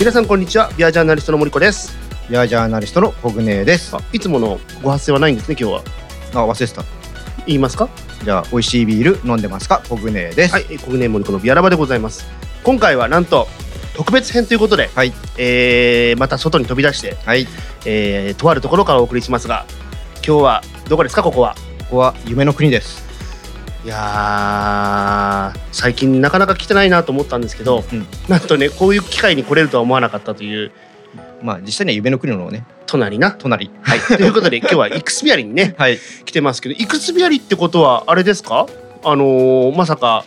皆さんこんにちはビアジャーナリストの森子ですビアジャーナリストのコグネです。あいつものご発声はないんですね今日はあ、忘れてた。言いますか？じゃあ、美味しいビール飲んでますか？コグネです。はい、えーコグネー森子のビアラバでございます今回はなんと特別編ということで、はい。えーまた外に飛び出して、はい。えーとあるところからお送りしますが今日はどこですかここは？ここは夢の国です。いやー最近なかなか来てないなと思ったんですけど、うん。なんとねこういう機会に来れるとは思わなかったというまあ、実際には夢の国のね、隣な？隣。はい ということで今日はイクスビアリにねはい。来てますけどイクスビアリってことはあれですか？あのーまさか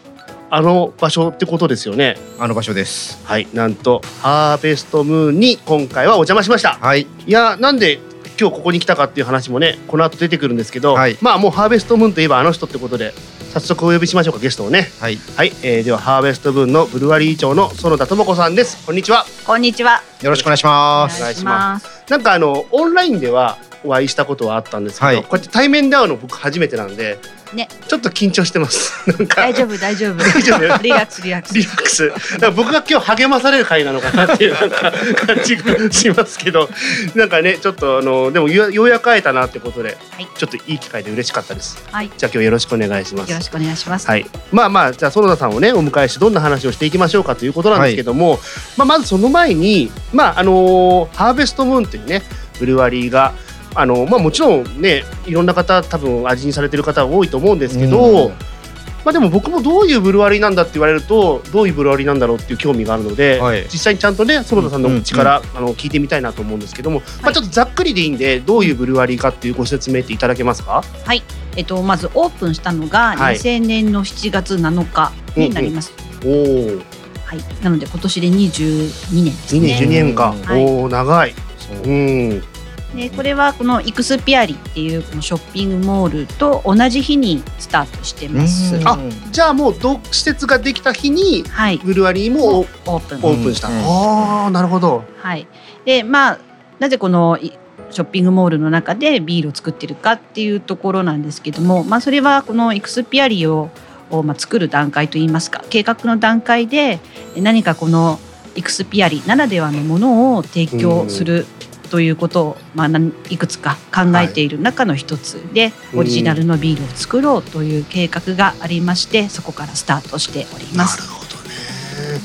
あの場所ってことですよね？あの場所です。はいなんとハーベストムーンに今回はお邪魔しましたはい。いやなんで今日ここに来たかっていう話もねこの後出てくるんですけど、はいまあもうハーベストムーンといえばあの人ってことで早速お呼びしましょうかゲストをね。はい。はい、えーではハーベストムーンのブルワリー長の園田智子さんです。こんにちは。こんにちは。よろしくお願いします。お願いします。なんかあのオンラインではお会いしたことはあったんですけど、はい。こうやって対面で会うの僕初めてなんで、ね。ちょっと緊張してます。大丈夫大丈夫。大丈夫リラックスリラックス。リラックス。だから僕が今日励まされる回なのかなっていうなんか感じがしますけど。なんかねちょっとあのでもよようやく会えたなってことで、はい。ちょっといい機会で嬉しかったです。はい。じゃあ今日よろしくお願いします。よろしくお願いします。はい、まあまあじゃあ園田さんをねお迎えしてどんな話をしていきましょうかということなんですけども、まあ、まずその前にまああのーハーベストムーンというねブルワリーがあのまあもちろんねいろんな方多分味にされてる方多いと思うんですけど、うん。まあでも僕もどういうブルワリーなんだって言われるとどういうブルワリーなんだろうっていう興味があるので、はい。実際にちゃんとね園田さんの口から、あの聞いてみたいなと思うんですけども、まあちょっとざっくりでいいんでどういうブルワリーかっていうご説明っていただけますか？えっとまずオープンしたのがはい。2000年の7月7日になります。おおはい。なので今年で22年です2ね。年12年か、はいおお長い。そう。うんでこれはこのイクスピアリっていうこのショッピングモールと同じ日にスタートしてます。あじゃあもうど施設ができた日にはい。ブルワリーもオオープン。ープンした、うんああなるほどはい。でまあなぜこのいショッピングモールの中でビールを作ってるかっていうところなんですけども、まあ、それはこのイクスピアリををまあ作る段階といいますか計画の段階で何かこのイクスピアリならではのものを提供するということを、まあ、いくつか考えている中の一つで、うん。オリジナルのビールを作ろうという計画がありましてそこからスタートしております。なるほどね。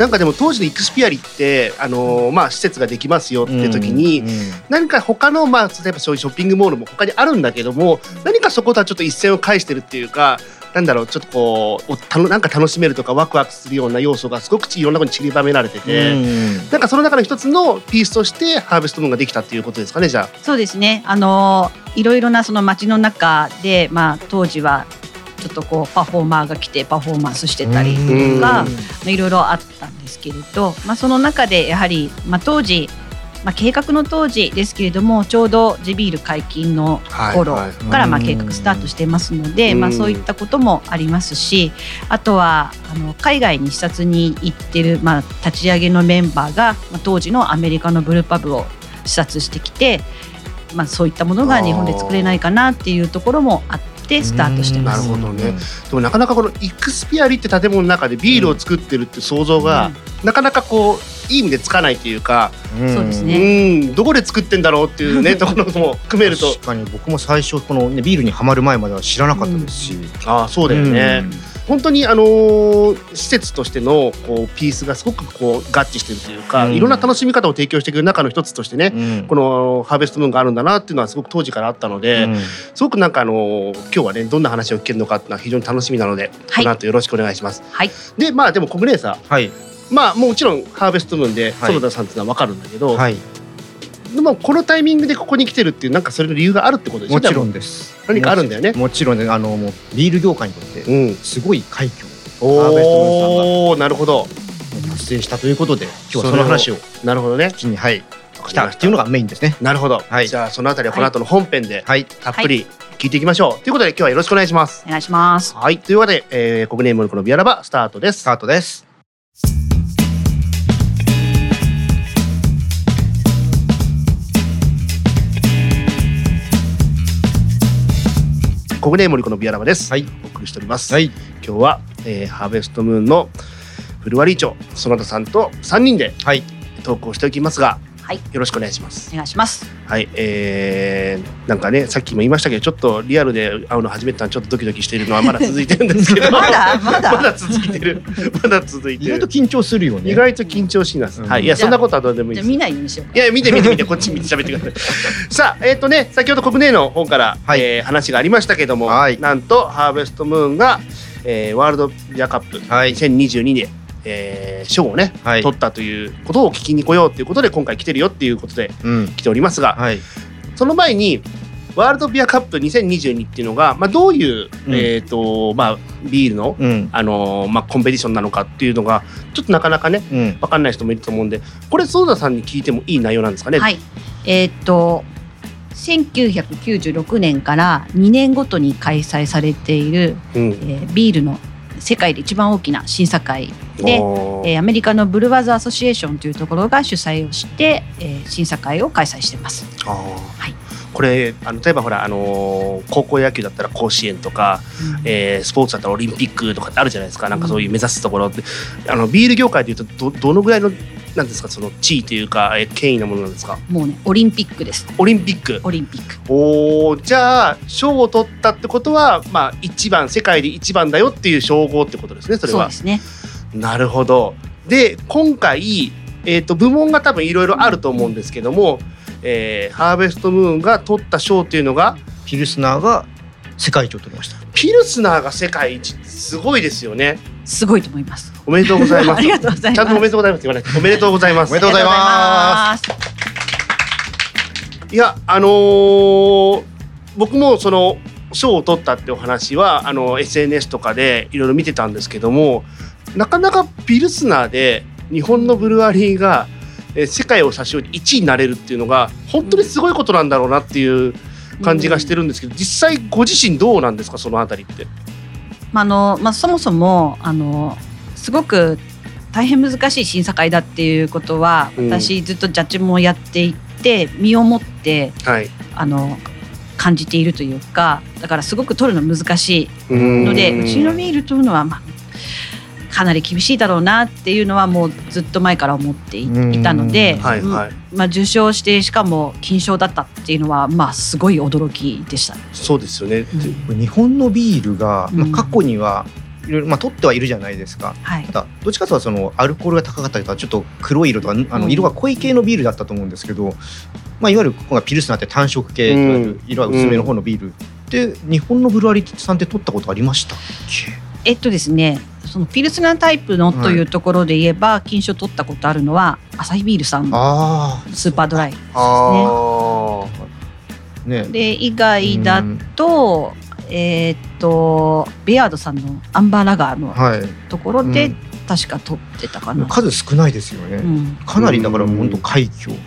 なんかでも当時のイクスピアリってあのーまあ施設ができますよって時に、うん何か他のまあ例えばそういうショッピングモールも他にあるんだけども何かそことはちょっと一線を返してるっていうかなんだろうちょっとこうおたのなんか楽しめるとかワクワクするような要素がすごくいろんなところに散りばめられてて、うんなんかその中の一つのピースとしてハーベストムーンができたっていうことですかねじゃそうですね。あのいろいろなその街の中で、まあ当時はちょっとこうパフォーマーが来てパフォーマンスしてたりとうんか、まあいろいろあったんですけれど、まあその中でやはりまあ当時。まあ、計画の当時ですけれどもちょうど地ビール解禁のあ。頃はいからまあ計画スタートしてますので、うん。まあ、そういったこともありますしあとはあの海外に視察に行ってる、まあ、立ち上げのメンバーが、まあ、当時のアメリカのブルーパブを視察してきて、まあ、そういったものが日本で作れないかなっていうところもあってスタートしてなます。るほどね。でもなかなかこのイクスピアリって建物の中でビールを作ってるって想像が、なかなかこういい意味でつかないっていうか、んそうですうねん、どこで作ってんだろうっていうね ところも含めると。確かに僕も最初このねビールにはまる前までは知らなかったですし、ああそうだよね、うん。本当にあのー施設としてのこうピースがすごくこう合致してるというか、うん。いろんな楽しみ方を提供してくれる中の一つとしてね、うん。このハーベストムーンがあるんだなっていうのはすごく当時からあったので、うん。すごくなんかあのー今日はねどんな話を聞けるのかっていうのは非常に楽しみなので、はい。この後よろしくお願いします。はい。でまあでもコグネーサはい。ーまあもちろんハーベストムーンではい。園田さんっていうのは分かるんだけど、はい。でもこのタイミングでここに来てるっていうなんかそれの理由があるってことでしょ？もちろんでです何かあるんだよね？もちろんねあのもうビール業界にとってうん。すごい快挙。ハーベストムーンさんが。おおなるほど。達成したということで今日はその話を。なるほどね。口にはい。来たっていうのがメインですね。なるほど、はい。じゃあそのあたりはこの後の本編ではい。たっぷり聞いていきましょう、ということで今日はよろしくお願いします。お願いします。はい。というわけで、えー、国ネームのこのビアラバスタートです。スタートです国ネームのビアラバです、はい。お送りしております、はい。今日は、えー、ハーベストムーンのフルワリー長園田さんと3人ではい。トークをしておきますが、はい。よろしくお願いします。お願いします。はい、えー、なんかねさっきも言いましたけどちょっとリアルで会うの初めてたのちょっとドキドキしているのはまだ続いてるんですけど。ま だまだ。まだ続いてる。まだ続いてる。意外と緊張するよね。意外と緊張します、うん。はい。いやそんなことはどうでもいいです。じゃあ見ないようにしようか。いや見て見て見てこっち見て喋ってください。さあえっ、とね先ほど国内の方から、はい。えー話がありましたけども、はい。なんとハーベストムーンが、えーワールドビアカップはい。2022で、えー賞をね、はい取ったということを聞きに来ようということで今回来てるよっていうことでうん。来ておりますが、はい。その前にワールドビアカップ2022っていうのが、まあ、どういう、うんえっ、とまあビールの、うん。あのーまあ、コンペティションなのかっていうのがちょっとなかなかねうん。分かんない人もいると思うんでこれ園田さんに聞いてもいい内容なんですかね？はい。えーっと1996年から2年ごとに開催されている、うんえービールの世界で一番大きな審査会で、えーアメリカのブルワーズ・アソシエーションというところが主催をして、えー審査会を開催してます。はい。これあの例えばほら、あのー高校野球だったら甲子園とか、えースポーツだったらオリンピックとかってあるじゃないですか。なんかそういう目指すところって、あのビール業界でいうとどどのぐらいのなんですかその地位というか、えー権威なものなんですか？もうねオリンピックです。オリンピックオリンピック。おーじゃあ賞を取ったってことはまあ一番世界で一番だよっていう称号ってことですねそれはそうですね。なるほどで今回、えー、と部門が多分いろいろあると思うんですけども、えーハーベストムーンが取った賞っていうのがピルスナーが世界一を取りました。ピルスナーが世界一すごいですよねすごいと思います。おめでとうございま あすりがとうございます。ちゃんとおめでとうございますって言わないとおめでとうございますおめでとうございますいやあのー僕もその賞を取ったってお話はあの SNS とかでいろいろ見てたんですけどもなかなかピルスナーで日本のブルワリーがえー世界を差し置いて1位になれるっていうのが本当にすごいことなんだろうなっていう感じがしてるんですけど、実際ご自身どうなんですか？そのあたりって。まああのまあそもそもあのすごく大変難しい審査会だっていうことは、うん。私ずっとジャッジもやっていて身をもってはい、あの感じているというかだからすごく取るの難しいののでうちのビール取るのはまあかなり厳しいだろうなっていうのはもうずっと前から思っていたので、はいはい、まあ、受賞してしかも金賞だったっていうのはまあすごい驚きでした。そうですよね。うん。日本のビールが、うん。まあ、過去にはいろいろまあ取ってはいるじゃないですか。はい。ただどっちかというとそのアルコールが高かったりとかちょっと黒い色とかあうん。の色が濃い系のビールだったと思うんですけど、まあ、いわゆるここがピルスナーって単色系色は薄めの方のビール、で日本のブルワリーさんって取ったことありましたっけ？えっとですねそのピルスナータイプのというところで言えば、金賞取ったことあるのはアサヒビールさんのあスーパードライですね。ね。で以外だと,、えーっとベアードさんのアンバーラガーのはい。ところで、うん。確か取ってたかな。数少ないですよね、うん。かなりだから本当快挙、ー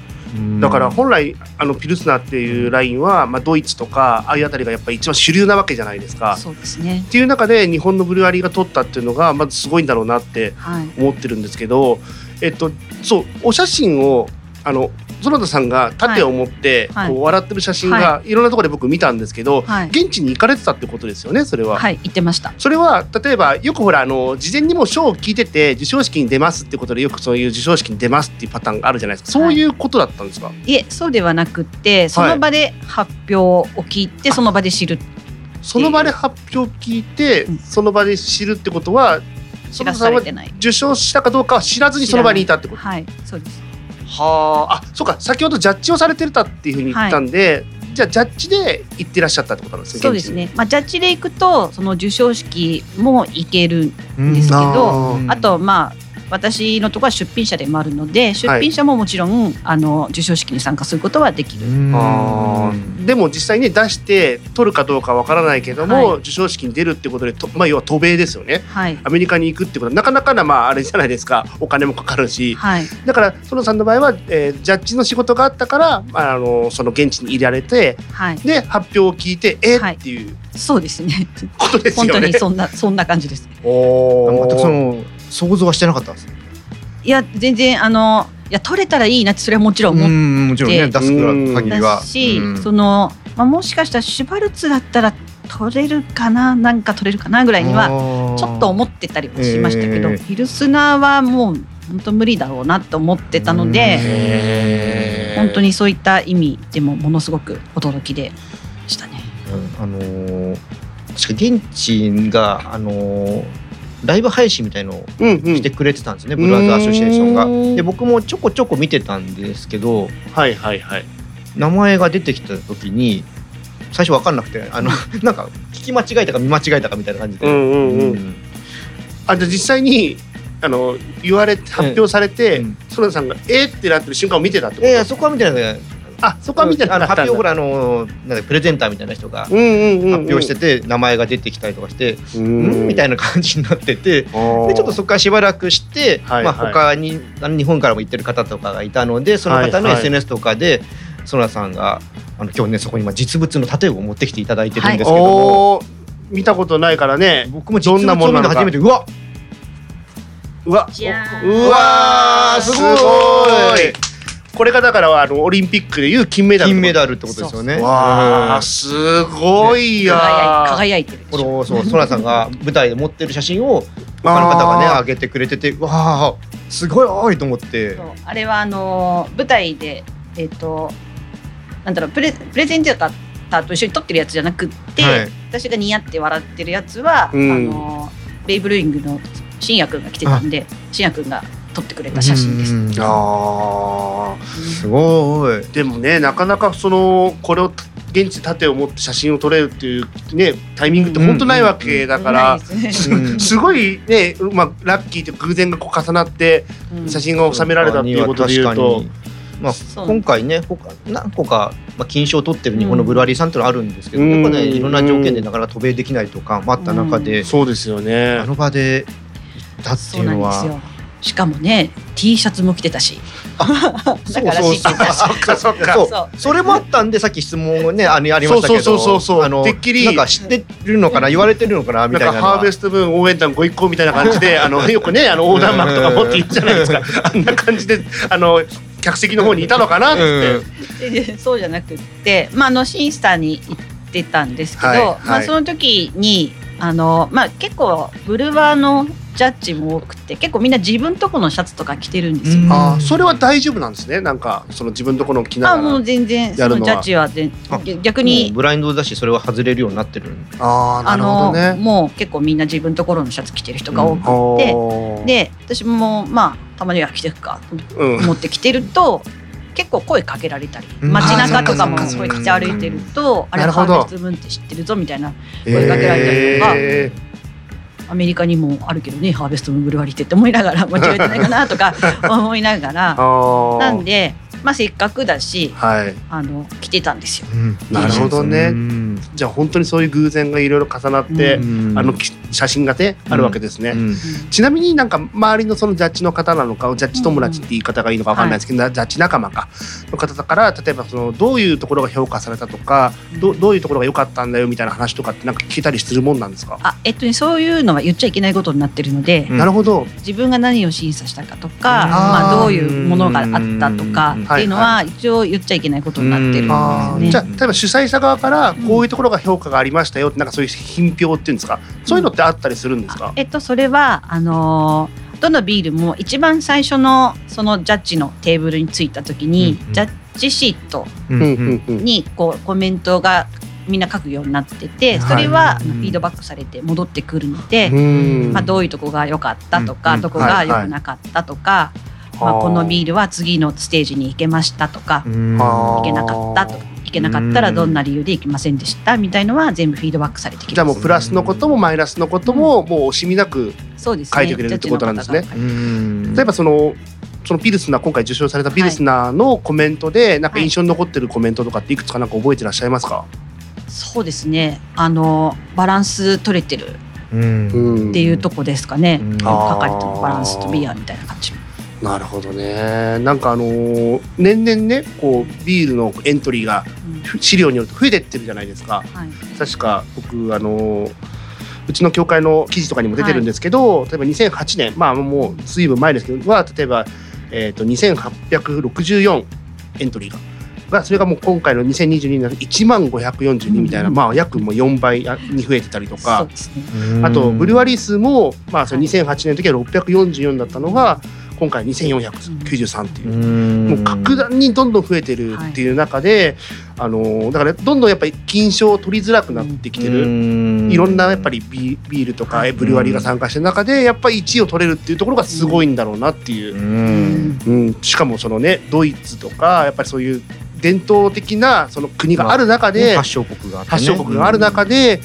だから本来あのピルスナーっていうラインは、まあ、ドイツとかああいうあたりがやっぱり一番主流なわけじゃないですか。そうですね。っていう中で日本のブルワリーが取ったっていうのがまずすごいんだろうなってはい。思ってるんですけど、えっと、そうお写真をあの園田さんが盾を持って、はいこう笑ってる写真がいろんなところで僕見たんですけど、はい。現地に行かれてたってことですよねそれは。はい、言ってました。それは例えばよくほらあの事前にも賞を聞いてて授賞式に出ますってことでよくそういう授賞式に出ますっていうパターンがあるじゃないですかそういうことだったんですか、いえ、そうではなくって、その場で発表を聞いて、その場で知る。その場で発表を聞いて、うんその場で知るってことは知らされてない。受賞したかどうかは知らずにその場にいたってこと？はい、そうです。はああそうか先ほどジャッジをされてたっていうふうに言ったんで、じゃあジャッジで行ってらっしゃったってことなんですねそうですね。まあ、ジャッジで行くと、その授賞式も行けるうんですけどあとまあ私のところは出品者でもあるので出品者ももちろん、あの授賞式に参加することはできる。でも実際に出して取るかどうかわからないけども、はい。授賞式に出るってことでと、まあ、要は渡米ですよね。はい。アメリカに行くってこと。はなかなかなまああれじゃないですか。お金もかかるし。はい。だから園さんの場合は、えージャッジの仕事があったから、まあ、あのその現地に入れられてはい。で発表を聞いてえ？はい。っていう。そうですね。ことです本当よね。にそんなそんな感じです。おー。全くその想像はしてなかったです。いや全然あのいや取れたらいいなってそれはもちろん思っうんもちろんねで出す限りは。た。し、うん。そのまあもしかしたらシュバルツだったら取れるかななんか取れるかなぐらいにははちょっと思ってたりはしましたけど、えーフィルスナーはもう本当無理だろうなと思ってたのうん。で本当にそういった意味でもものすごく驚きでしたね。うん。あのー確か現地があのーライブ配信みたいのをうんうん。してくれてたんですね、ブラザーアソシエーションが。うん。で僕もちょこちょこ見てたんですけどはいはいはい。名前が出てきた時に最初分かんなくてあの なんか聞き間違えたか見間違えたかみたいな感じで。うんうんうん。うん。あじゃあ実際にあの言われて発表されてうん。園田さんがえーってなってる瞬間を見てたってこと？いやいやそこは見てない。ねあそこは見てなあのかった発表ほらあのなんだプレゼンターみたいな人が発表してて名前が出てきたりとかして、ううんみたいなな感じになっててででちょっとそこからしばらくして、はいまあ、はい他にあの日本からも行ってる方とかがいたのでその方の SNS とかで園田さんがあの今日ねそこにまあ実物の盾を持ってきていただいてるんですけども、見たことないからね。僕も実物を見ての初めてうわ。うわ。うわー。すごいこれがだからあのオリンピックでいう金メダル金メルダルってことですよね。わあうん。すごいや輝いー。輝いてるこのそうソラさんが舞台で持ってる写真を他の方がね上げてくれててわあすごい多いと思って。あれはあの舞台でえっ、となんだろうプレプレゼンテーターと一緒に撮ってるやつじゃなくって、はい。私が似合って笑ってるやつは、うん。あのベイブルーイングの信也くんが来てたんで信也くんが撮ってくれた写真です。うん。あーすごい。でもねなかなかそのこれを現地で盾を持って写真を撮れるっていうねタイミングって本当ないわけだから、すね。うん すごいね、まあ、ラッキーって偶然がこう重なってうん。写真が収められたっていうことでいうと。確かにまあ、今回ね他何個か、まあ、金賞を取ってる日本のブルワリーさんっていうのはあるんですけど、うん。やっぱねいろんな条件でなかなか渡米できないとかもあった中で、そうですよね。あの場で行ったってそいううのはなんですよ。しかもね T シャツも着てたし。だから知ってたし。そっかそっか。そう。そう。それもあったんでさっき質問ねありありましたけど。そうそうそうそう。あのてっきり。なんか知ってるのかな？言われてるのかな？みなんかたいなハーベストブーン応援団ご一行みたいな感じで あのよくねあの横断幕とか持っていくじゃないですか。あんな感じであの客席の方にいたのかなって、うん。でそうじゃなくって、まあ、あのシンスターに行ってたんですけど、はい。はい。まあ、その時にあの、まあ、結構ブルワーのジャッジも多くて結構みんな自分とこのシャツとか着てるんですよ。うん。あーそれは大丈夫なんですね？なんかその自分のところの着なあがらもう全然やるのは。そのジャッジは全あ逆にブラインドだしそれは外れるようになってるあーなるほどね。もう結構みんな自分ところのシャツ着てる人が多くて、おー。で私もまあたまには着てくかとうん思って着てると街構声かけられたりうん。街中とかもあーそっかそっかすごい着て歩いてると「あれなるほど。ハーベストブーンって知ってるぞ」みたいな声かけられたりとかへアメリカにもあるけどねハーベストブーンブルワリーってって思いながら 間違えてないかなとか 思いながー。らなんで、まあ、せっかくだしはい。あの着てたんですよ。なるほどね。うんじゃあ本当にそういう偶然がいろいろ重なって、うん。あのき写真がねあるわけですね、うん。ちなみになんか周りのそのジャッジの方なのかジャッジ友達って言い方がいいのかわかんないですけど、ジャッジ仲間かの方だから例えばそのどういうところが評価されたとかどどういうところが良かったんだよみたいな話とかってなんか聞けたりするもんなんですか、あえっとね、そういうのは言っちゃいけないことになってるので、うん。なるほど自分が何を審査したかとか、うん。まあ、どういうものがあったとかうんっていうのは一応言っちゃいけないことになってるんですね。じゃあ例えば主催者側からこういうところが評価がありましたよってなんかそういう品評っていうんですか？そういうのってあったりするんですか、えっとそれはあのーどのビールも一番最初のそのジャッジのテーブルに着いた時に、うんうん。ジャッジシートにこうコメントがみんな書くようになっててそれはあのフィードバックされて戻ってくるので、うん。まあ、どういうとこが良かったとか、うんどこが良くなかったとか、まあ、このビールは次のステージに行けましたとか、うん。行けなかったと行けなかったらどんな理由で行けませんでしたみたいのは全部フィードバックされてきます。じゃあもうプラスのこともマイナスのことももう惜しみなくそうですね。書いてくれるってことなんですね。ジャッジの方が。うん。例えばそのそのピルスナー今回受賞されたピルスナーのコメントでなんか印象に残ってるコメントとかっていくつかなんか覚えてらっしゃいますか、そうですね。あのバランス取れてるうん。っていうとこですかね、うん。係とのバランスとビアみたいな感じなるほどね。なんかあのー年々ねこうビールのエントリーがうん。資料によると増えてってるじゃないですか。はい。確か僕あのーうちの協会の記事とかにも出てるんですけど、例えば2008年まあもう随分前ですけどは例えば、えー、と2864エントリーが。がそれがもう今回の2022年の1万542みたいな、うん。まあ約もう4倍に増えてたりとそかね。あとブルワリー数も、まあ、その2008年の時は644だったのが今回2493っていう。ももう格段にどんどん増えてるっていう中で、あのだからどんどんやっぱり金賞を取りづらくなってきてる、いろんなやっぱりビビールとかブルワリーが参加してる中でやっぱり1位を取れるっていうところがすごいんだろうなっていう、うん。うん、しかもそのねドイツとかやっぱりそういう伝統的なその国がある中で、発祥国があってね。発祥国がある中で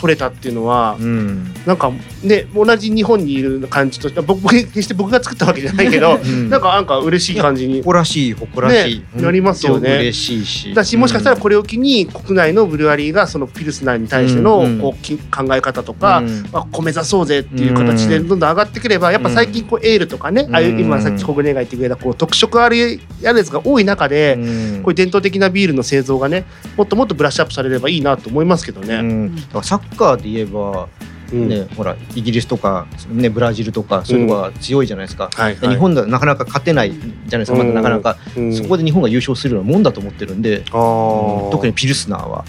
取れたっていうのは、うん。なんかね同じ日本にいる感じとして僕決して僕が作ったわけじゃないけど、うん。なんかなんか嬉しい感じに誇らしい誇らしい、ねなりますよね。嬉しいし。だしもしかしたらこれを機に国内のブルワリーがそのピルスナーに対してのうん。こうき考え方とか、うん。まあ、こう目指そうぜっていう形でどんどん上がってくればやっぱ最近こうエールとかね、うんああいう今さっき小舟が言ってくれたこう特色あるやつが多い中で、うん。こういう伝統的なビールの製造がねもっともっとブラッシュアップされればいいなと思いますけどうね。ん。だからサッカーで言えば、うん。ねほらイギリスとか、ね、ブラジルとかそういうのが強いじゃないですか、日本ではなかなか勝てないじゃないですか、まだなかなか、うん。そこで日本が優勝するようなもんだと思ってるんで、特にピルスナーは。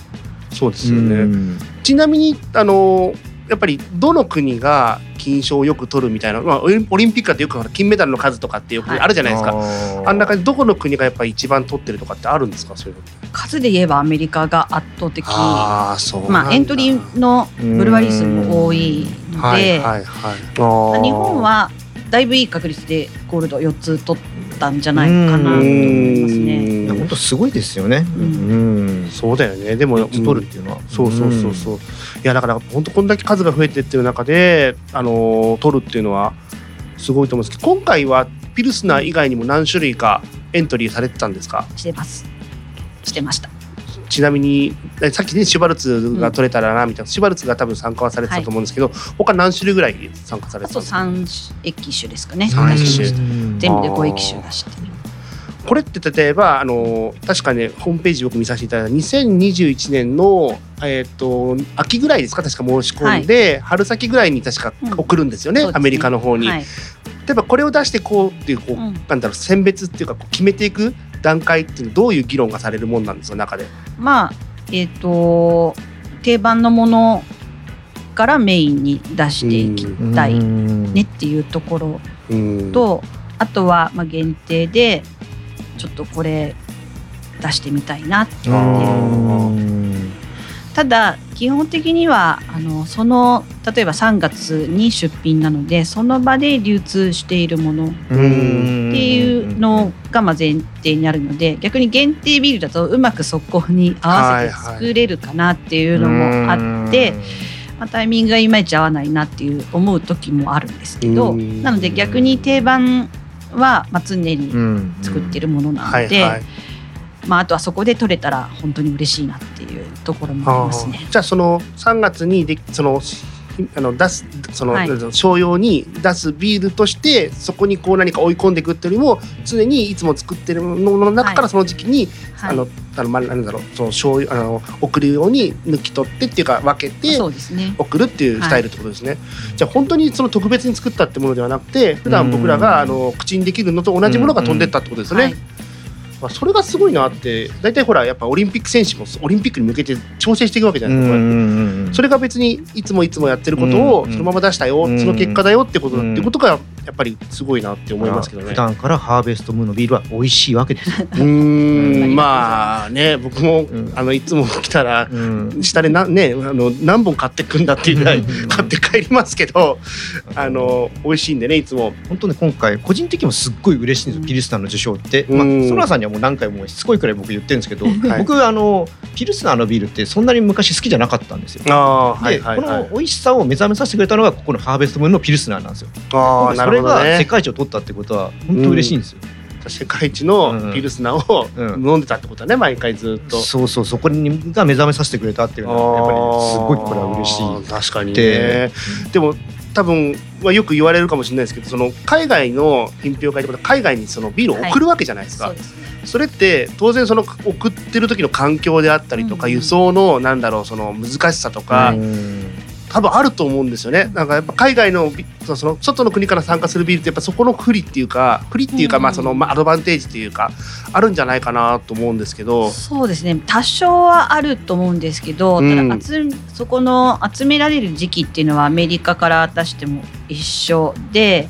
そうですよね。うん。ちなみにあのやっぱりどの国が金賞をよく取るみたいな、まあ、オリンピックだってよくほら金メダルの数とかってよくはい。あるじゃないですか、ああんな感じどこの国がやっぱり一番取ってるとかってあるんですか？そういうの数で言えばアメリカが圧倒的ああそうまあエントリーのブルワリー数も多いので、はいはいはい日本はだいぶいい確率でゴールド4つ取ったんじゃないかなと思いますね。いや本当すごいですよね。ううんん。そうだよねでも取るっていうのは。そうそうそうそう、いやだから本当こんだけ数が増えてってる中であのー取るっていうのはすごいと思うんですけど今回はピルスナー以外にも何種類かエントリーされてたんですか？してます。してました。ちなみにえさっきねシュバルツが取れたらなみたいな、シュバルツが多分参加はされてたと思うんですけど、他何種類ぐらい参加されあとてたんですか？3液種ですかね。三液種全部で5液種出してる。これって例えばあの確かねホームページ僕見させていただいた2021年の、えー、と秋ぐらいですか確か申し込んで、春先ぐらいに確かうん送るんですよね、そうですねアメリカの方に。はい。例えばこれを出してこうっていうこう、うんなんだろう選別っていうかこう決めていく段階っていうのはどういう議論がされるもんなんですか中で。まあえっ、と定番のものからメインに出していきたいねっていうところうんと、あとはまあ限定でちょっとこれ出してみたいなっていう。うんただ基本的にはあのその例えば3月に出品なのでその場で流通しているものっうんていうのがまあ前提にあるので逆に限定ビールだとうまくそこに合わせて作れるかなっていうのもあって、まあ、タイミングがいまいち合わないなっていう思う時もあるんですけどうん。なので逆に定番はまあ常にうん作ってるものなはいので、はいまあ、あとはそこで取れたら本当に嬉しいなっていうところもありますね。じゃあその3月にでそのしあの出すその、はい。商用に出すビールとしてそこにこう何か追い込んでいくっていうよりも常にいつも作ってるものの中からはい。その時期に、はい。あのあのまあなんだろうその醤油あの送るように抜き取ってっていうか分けてそうですね。送るっていうスタイルってことですね。じゃあ本当にその特別に作ったってものではなくて普段僕らがあの口にできるのと同じものが飛んでったってことですよね。はいまあ、それがすごいなって大体ほらやっぱオリンピック選手もオリンピックに向けて調整していくわけじゃないですか。それが別にいつもいつもやってることをうんそのまま出したよ、うんその結果だよってことだ、うんってことがやっぱりすごいなって思いますけどね。普。段からハーベストムーンのビールは美味しいわけです。うーん。まあね僕も、ん。あのいつも来たらうん。下でな、ね、あの何本買ってくんだっていうぐらいうん。買って帰りますけどあの美味しいんでねいつも。本当ね今回個人的にもすっごい嬉しいんですよ、うんピルスナーの受賞って、うんまあ、ソラさんにはもう何回もしつこいくらい僕言ってるんですけど、はい僕あのピルスナーのビールってそんなに昔好きじゃなかったんですよ。あーはいで、はいはいこの美味しさを目覚めさせてくれたのがここのハーベストムーンのピルスナーなんですよ。あそれが世界一を取ったってことは本当嬉しいんですよ。世界一のピルスナーをうん。飲んでたってことはね毎回ずっと。そうそうそこにが目覚めさせてくれたっていうのはやっぱりすごいこれは嬉しい。確かにでね。でも多分、まあ、よく言われるかもしれないですけどその海外の品評会とか海外にそのビールを送るわけじゃないですか、そうです。ねそれって当然その送ってる時の環境であったりとか、うん。輸送のなんだろうその難しさとか、うん多分あると思うんですよね。なんかやっぱ海外のビそその外の国から参加するビールってやっぱそこの不利っていうか不利っていうか、うん。まあそのまあアドバンテージっていうかあるんじゃないかなと思うんですけど。そうですね。多少はあると思うんですけど、うん。ただ集めそこの集められる時期っていうのはアメリカから出しても一緒で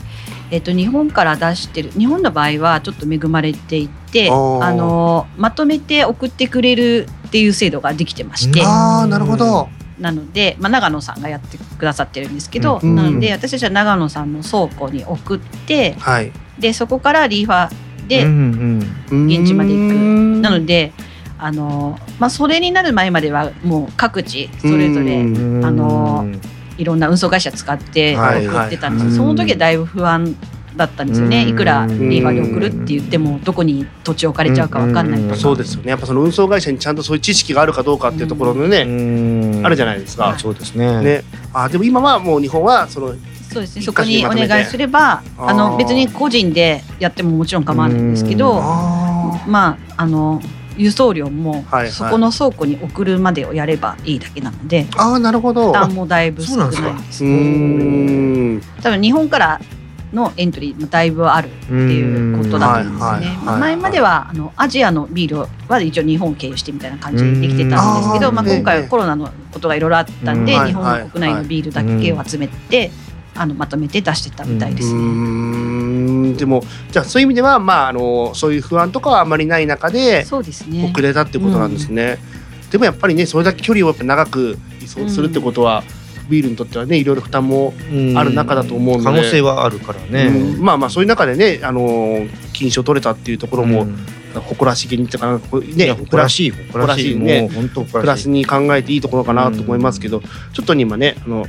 えっと日本から出してる日本の場合はちょっと恵まれていてあのまとめて送ってくれるっていう制度ができてまして。ああなるほど。なので、まあ、長野さんがやってくださってるんですけど、うん。なので私たちは長野さんの倉庫に送ってはい。でそこからリーファで、現地まで行く。くなのであの、まあ、それになる前まではもう各地それぞれあのいろんな運送会社使ってはい送ってたんです。はいけどその時はだいぶ不安だったんですよね。うん。いくらリーファで送るって言ってもどこに土地置かれちゃうか分かんないとか。そうですよね。やっぱその運送会社にちゃんとそういう知識があるかどうかっていうところのね、あるじゃないですか。そうですね。ね。あでも今はもう日本はそのそうですね。一そこにお願いすればあー。あの別に個人でやってももちろん構わないんですけどあまああの輸送料もはいはい。そこの倉庫に送るまでをやればいいだけなので。あーなるほど。負担もだいぶ少ないそうなんでうーん。多分日本からのエントリーもだいぶあるっていうことだと思うんですね。前まではあのアジアのビールは一応日本を経由してみたいな感じでできてたんですけど、うんまあ、今回ええはコロナのことがいろいろあったんで、うん。日本の国内のビールだけを集めて、あのまとめて出してたみたいでうすね。でもじゃあそういう意味ではまああのそういう不安とかはあまりない中でそうですね。遅れたってことなんですね。でもやっぱりねそれだけ距離をやっぱ長く移送するってことは、ビールにとってはねいろいろ負担も、ある中だと思うので。可能性はあるからね。うん。まあまあそういう中でねあの金賞取れたっていうところも、うん。誇らしげにってかねや誇らしい誇らしい。ねプラスに考えていいところかなと思いますけど、ちょっとね今ねあの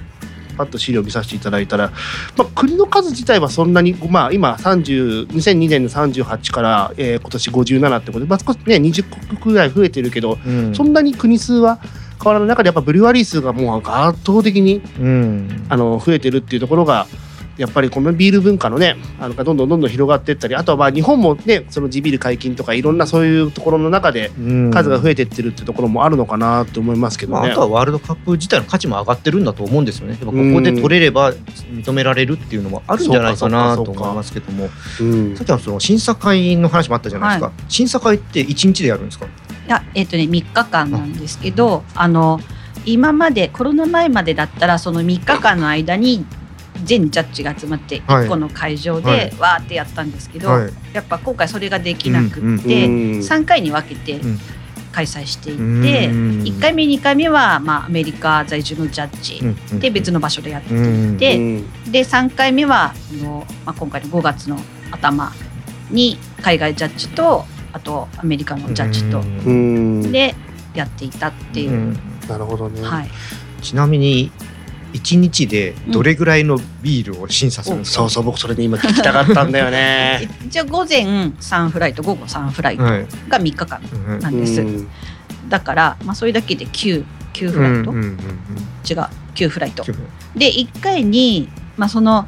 パッと資料見させていただいたら、まあ、国の数自体はそんなに、まあ、今30 2002年の38から、えー今年57ってことで、まあ、少しね20国ぐらい増えてるけど、うん。そんなに国数は変わらない中でやっぱブリュワリー数がもう圧倒的にうんあの増えてるっていうところがやっぱりこのビール文化のねあのがどんどんどんどん広がっていったりあとはまあ日本もねその地ビール解禁とかいろんなそういうところの中で数が増えていってるっていうところもあるのかなと思いますけどまあ、ね。あとはワールドカップ自体の価値も上がってるんだと思うんですよね。やっぱここで取れれば認められるっていうのもあるんじゃないかなと思いますけども、うんさっきのその審査会の話もあったじゃないですか。審査会って一日でやるんですか？いやえっ、とね3日間なんですけどあの今までコロナ前までだったらその3日間の間に全ジャッジが集まってはい。1個の会場ではい。わーってやったんですけど、はい。やっぱ今回それができなくうんうんって、うん。3回に分けてうん。開催していて、うん。1回目2回目は、まあ、アメリカ在住のジャッジで別の場所でやっていて、うんでうん。で3回目はその、まあ、今回の5月の頭に海外ジャッジとあとアメリカのジャッジと。うん。でやっていたっていう。うん。なるほどね。はい、ちなみに一日でどれぐらいのビールを審査するんですか？そうそう僕それで今聞きたかったんだよね。一応午前3フライト午後3フライトはい。が3日間うんなんです、うん。だから、まあ、それだけで 9, 9フライト、うんうんうん違う9フライト。うんで1回に、まあ、その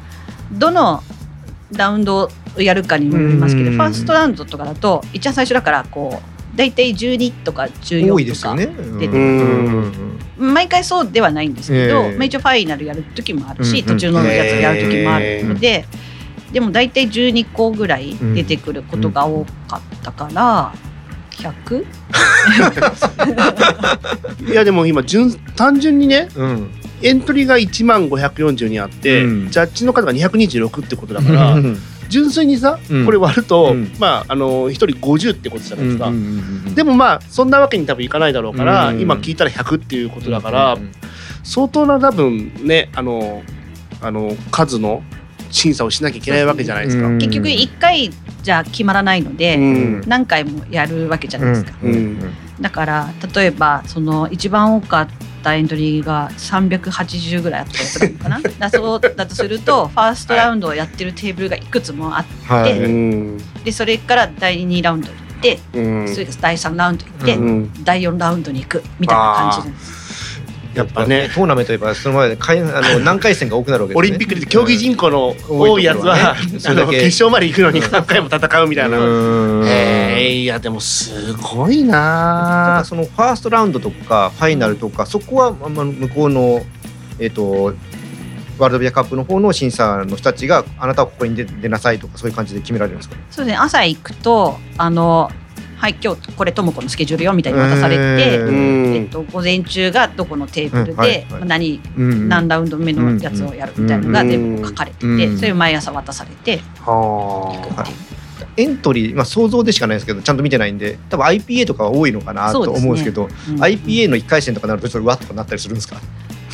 どのラウンドをやるかにもよりますけど、うん。ファーストラウンドとかだと一番最初だからこう大体12とか14多いですとか、よね。出てくる。うん。毎回そうではないんですけど、ええ。まあ、一応ファイナルやる時もあるし、うん途中のやつやる時もあるので、でも大体12個ぐらい出てくることが多かったから、100? いやでも今純単純にねうん。エントリーが1万542あって、うん。ジャッジの数が226ってことだから、純粋にさ、うん。これ割ると、うん。まああの1人50ってことじゃないですか。でももまあそんなわけに多分いかないだろうから、うん。今聞いたら100っていうことだから、相当な多分ねあのあの数の審査をしなきゃいけないわけじゃないですか。うん。結局1回じゃ決まらないので、うん。何回もやるわけじゃないですか。うん。だから例えばその一番多かったエントリーが380ぐらいあったやつなのかな だそうだとするとファーストラウンドをやってるテーブルがいくつもあっはでうい。んてそれから第2ラウンド行ってうんそれから第3ラウンド行って、うん第4ラウンドに行くみたいな感じなんです。やっぱねトーナメントといえばその前でかいあの 何回戦が多くなるわけですね。オリンピックで競技人口の多いやつは、多いところはねあの決勝まで行くのに何回も戦うみたいな。うんえー、いやでもすごいたなだそのファーストラウンドとかファイナルとかそこはあま向こうのえっ、とワールドビアカップの方の審査の人たちがあなたはここに出出なさいとかそういう感じで決められるんですか？そうですね朝行くとあのはい今日これともこのスケジュールよみたいに渡されて、うえっと、午前中がどこのテーブルで、何うん何ラウンド目のやつをやるみたいなのがうん全部書かれてて、うんそれを毎朝渡されてエントリー、まあ、想像でしかないですけどちゃんと見てないんで多分 IPA とかは多いのかなと思うんですけどうん。IPA の1回戦とかなるとちょっとうわっとかなったりするんですか？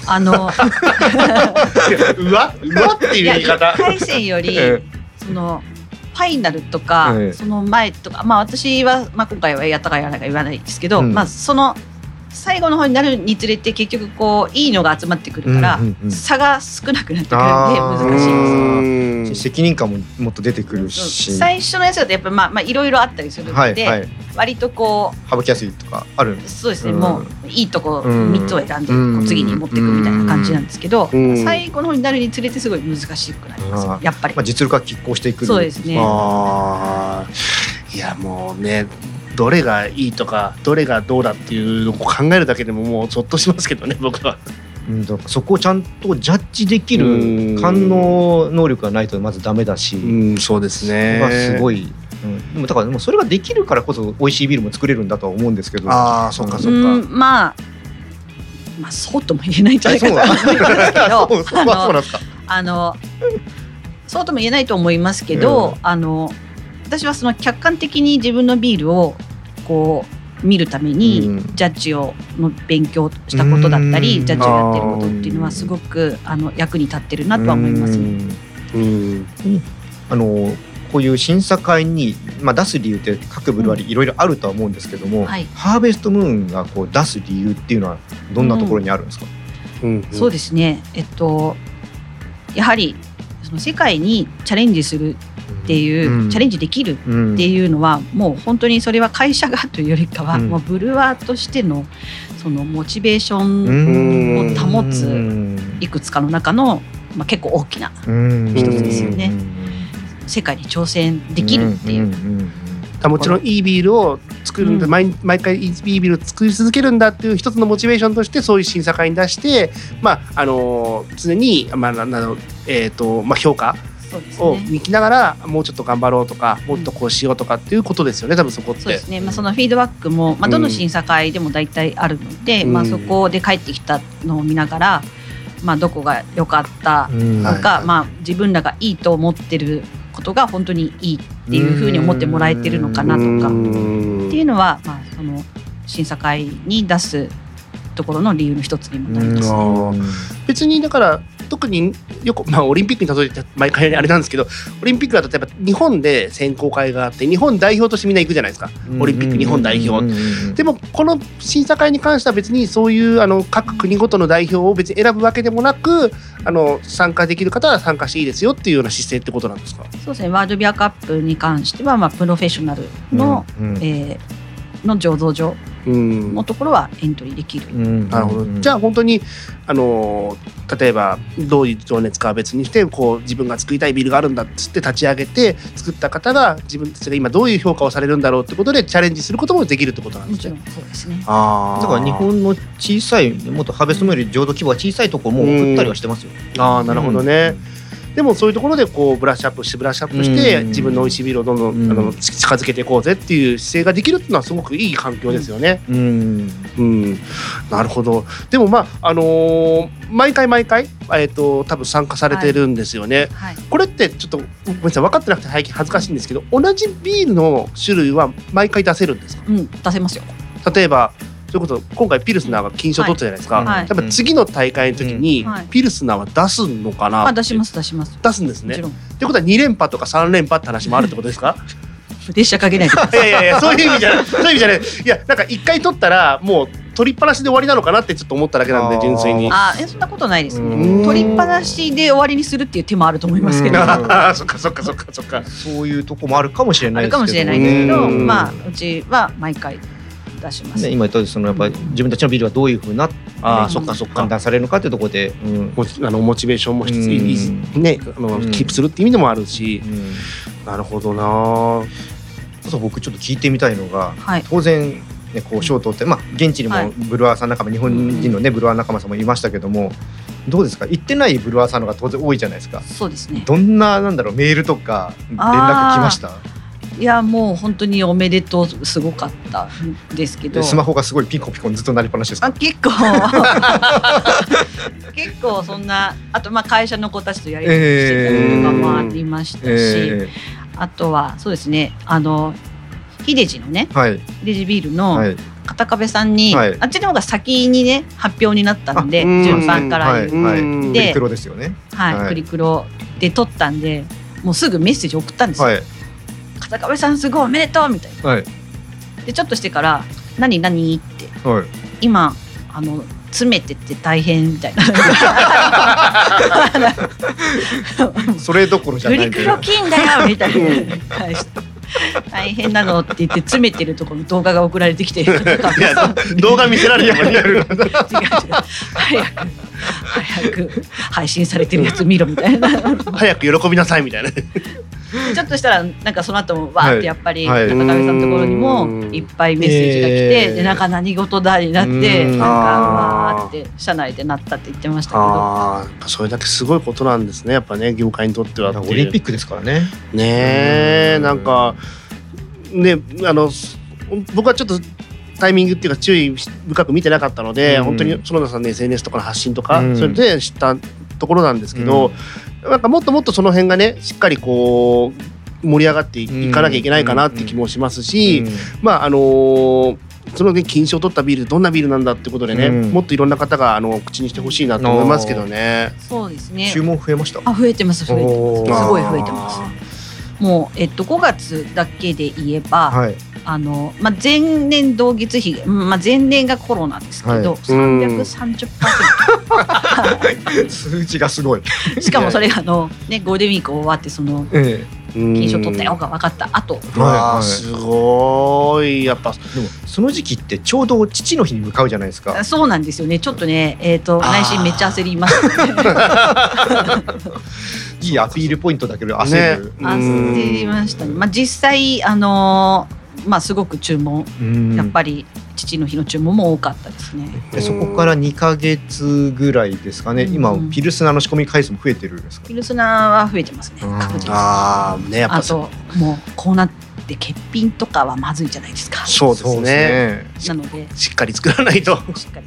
あの うわ？うわっていう言い方。1回戦より えそのファイナルとか、ええ。その前とかまあ私は、まあ、今回はやったかやらないか言わないですけど、うん。まあその最後の方になるにつれて結局こういいのが集まってくるから、差が少なくなってくるんで難しいです。うん責任感ももっと出てくるし。最初のやつだとやっぱまあまあいろいろあったりするので、はいはい。割とこ省きやすいとかある。んうですそうですね、うん。もういいとこうん3つを選んで次に持っていくみたいな感じなんですけど、うん。最後の方になるにつれてすごい難しくなりますやっぱり、まあ、実力が拮抗していくそうですね。いやもうねどれがいいとかどれがどうだっていうのを考えるだけでももうゾッとしますけどね 僕は。うん、そこをちゃんとジャッジできうん。る官能能力がないとまずダメだし、うんそうですね。それはすごい、うん、でもだからでもそれができるからこそ美味しいビールも作れるんだとは思うんですけど。ああそっかうんそっか。うんまあまあそうとも言えないんじゃな。いかとそう思いますけど あのそうとも言えないと思いますけど、あの私はその客観的に自分のビールをこう見るために、うん。ジャッジをの勉強したことだったり、うん。ジャッジをやってることっていうのはすごくあの役に立ってるなとは思いますね。うん。あのこういう審査会に、まあ、出す理由って各ブルワリーいろいろあるとは思うんですけども、はい。ハーベストムーンがこう出す理由っていうのはどんなところにあるんですか、うん。そうですね。えっとやはりその世界にチャレンジするっていう、うん。チャレンジできるうん。っていうのはもう本当にそれは会社がというよりかは、うん。もうブルワーとしてのそのモチベーションうん。を保つうんいくつかの中の、まあ、結構大きなうん。一つですよね。世界に挑戦できるっていう。もちろん。いいビールを作るん。だ、うん。毎毎回いいビールを作り続けるん。だっていう一つのモチベーションとしてそういう審査会に出して、まああの常に、まあ、ななえーとまあ、評価をね。見ながらもうちょっと頑張ろうとかもっとこうしようとかっていうことですよね多分そこって。そうですね、まあ、そのフィードバックも、まあ、どの審査会でも大体あるので、うん。まあ、そこで帰ってきたのを見ながら、まあ、どこが良かったとか、まあ、自分らがいいと思ってることが本当にいいっていうふうに思ってもらえてるのかなとかっていうのは、まあ、その審査会に出すところの理由の一つにもなりますね。うん。別にだから特によく、まあ、オリンピックに例えて毎回あれなんですけどオリンピックだとやっぱ日本で選考会があって日本代表としてみんな行くじゃないですか。オリンピック日本代表。でもこの審査会に関しては別にそういうあの各国ごとの代表を別に選ぶわけでもなくあの参加できる方は参加していいですよっていうような姿勢ってことなんですか？そうですね。ワールドビアカップに関しては、まあ、プロフェッショナルの、えーの醸造所うんのところはエントリーできる。なるほど。じゃあ本当にあの例えばどういう情熱かは別にしてこう自分が作りたいビールがあるんだっつって立ち上げて作った方が自分たちが今どういう評価をされるんだろうってことでチャレンジすることもできるってことなんですね。もちろんそうですね。あだから日本の小さいもっとハーベストより浄土規模が小さいところも送ったりはしてますよ。ああなるほどね。でもそういうところでこうブラッシュアップしてブラッシュアップしてうん自分の美味しいビールをどんどん、うんあの近づけていこうぜっていう姿勢ができるっていうのはすごくいい環境ですよね。うん。うん、なるほど。でもまああのー毎回毎回えっ、と多分参加されてるんですよね。はい。これってちょっとごめんなさい分かってなくて最近恥ずかしいんですけど同じビールの種類は毎回出せるんですか？うん出せますよ。例えばそれこそ今回ピルスナーが金賞取ったじゃないですか、はいはいやっぱ次の大会の時にピルスナーは出すのかな、あ出します出します。出すんですね。っもちろん。てことは2連覇とか3連覇って話もあるってことですか？プレッシャーかけないい。やいやいやそういう意味じゃないそういう意味じゃないいやなんか1回取ったらもう取りっぱなしで終わりなのかなってちょっと思っただけなんで純粋に。あえそんなことないですうね。ん取りっぱなしで終わりにするっていう手もあると思いますけど。う んあああそっかそっかそっかそっか。そういうとこもあるかもしれないですけど。るかもしれないですけど、うんまあうちは毎回出します。ね、今言ったそのやっぱり自分たちのビールがどういうふうなああうんそっかそっか判。断されるのかっていうところで、うんモチあのモチベーションも必うん要ねあの、うんキープするっていう意味でもあるし、うんなるほどな。あと僕ちょっと聞いてみたいのがはい。当然、ね、こう賞を取って、まあ、現地にはいもブルワーさん仲間、日本人の、ね、ブルワー仲間さんもいましたけどもどうですか？行ってないブルワーさんの方が当然多いじゃないですか。そうですね。どんななんだろうメールとか連絡来ました？いやもう本当におめでとうすごかったんですけど。でスマホがすごいピコピコずっと鳴りっぱなしですか？あ結構。結構そんなあとまあ会社の子たちとやり取りしてたりとかもありましたし、えあとはそうですねあの秀治のねーはい。秀治ビールのはい。片壁さんに、はい。あっちの方が先にね発表になったんで順番から。はい。言う、はい。うんでプリクロですよね。はいはい。クリクロで撮ったんでもうすぐメッセージ送ったんですよ、はい片壁さんすごいおめでとうみたいな。はい。でちょっとしてから「何何?」ってはい今あの詰めてって大変みたいな。それどころじゃグないリクロ金だよみたいな。返して大変なのって言って詰めてるところの動画が送られてきて動画見せられてもリアル。な違う違う。早く早く配信されてるやつ見ろみたいな。早く喜びなさいみたいな。ちょっとしたらなんかその後もわーってやっぱりはい。中上さんのところにもいっぱいメッセージが来て、えー。でなんか何事だになってうん。なんかわーって社内でなったって言ってましたけど。それだけすごいことなんですね。やっぱね、業界にとっては。オリンピックですからね。ねえうん。なんかねあのす僕はちょっとタイミングっていうか注意深く見てなかったので、うん。本当に園田さんの SNS とかの発信とか、うん。それで知ったところなんですけど、なんかもっともっとその辺がねしっかりこう盛り上がっていいかなきゃいけないかなって気もしますし、まああのーそのね金賞を取ったビールどんなビールなんだってことでね、うん。もっといろんな方があの口にしてほしいなと思いますけどね。そうですね。注文増えました？あ増えてます増えてます。すごい増えてますもう、えっと、5月だけで言えば、はい。あのまあ、前年同月比、うんまあ、前年がコロナですけど、はい。330% 数字がすごい。しかもそれがあの、ね、ゴールデンウィーク終わってそのえ金金賞取ったよが分かったあ、はいすごい。やっぱえでもその時期ってちょうど父の日に向かうじゃないですか。そうなんですよね。ちょっとね、えー、と内心めっちゃ焦りました、ね、いいアピールポイントだけど焦る、ね焦りましたね、まあ、実際あのーまあすごく注文。うん。やっぱり父の日の注文も多かったですね。でそこから2か月ぐらいですかね、うん。今ピルスナーの仕込み回数も増えてるんですか？ピルスナーは増えてますね。うん。確実に。ああねやっぱあともうこうなって欠品とかはまずいじゃないですか。そうですね。なのでしっかり作らないと。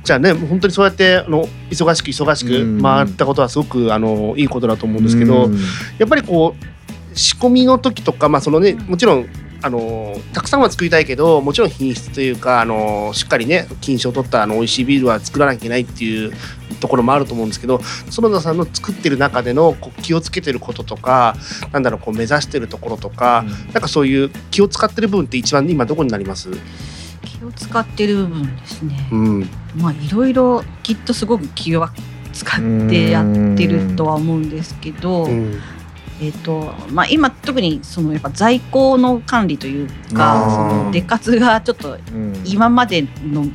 じゃあね本当にそうやってあの忙しく忙しうん。く回ったことはすごくあのいいことだと思うんですけど、うん。やっぱりこう仕込みの時とかまあそのねもちろんあのたくさんは作りたいけどもちろん品質というかあのしっかりね金賞を取ったあの美味しいビールは作らなきゃいけないっていうところもあると思うんですけど園田さんの作ってる中でのこう気をつけてることとかなんだろうこう目指してるところとか、なんかそういう気を使ってる部分って一番今どこになります？気を使ってる部分ですね。うん。まあいろいろきっとすごく気を使ってやってるとは思うんですけど、うんえっ、とまあ今特にそのやっぱ在庫の管理というかその出活がちょっとうん。今までの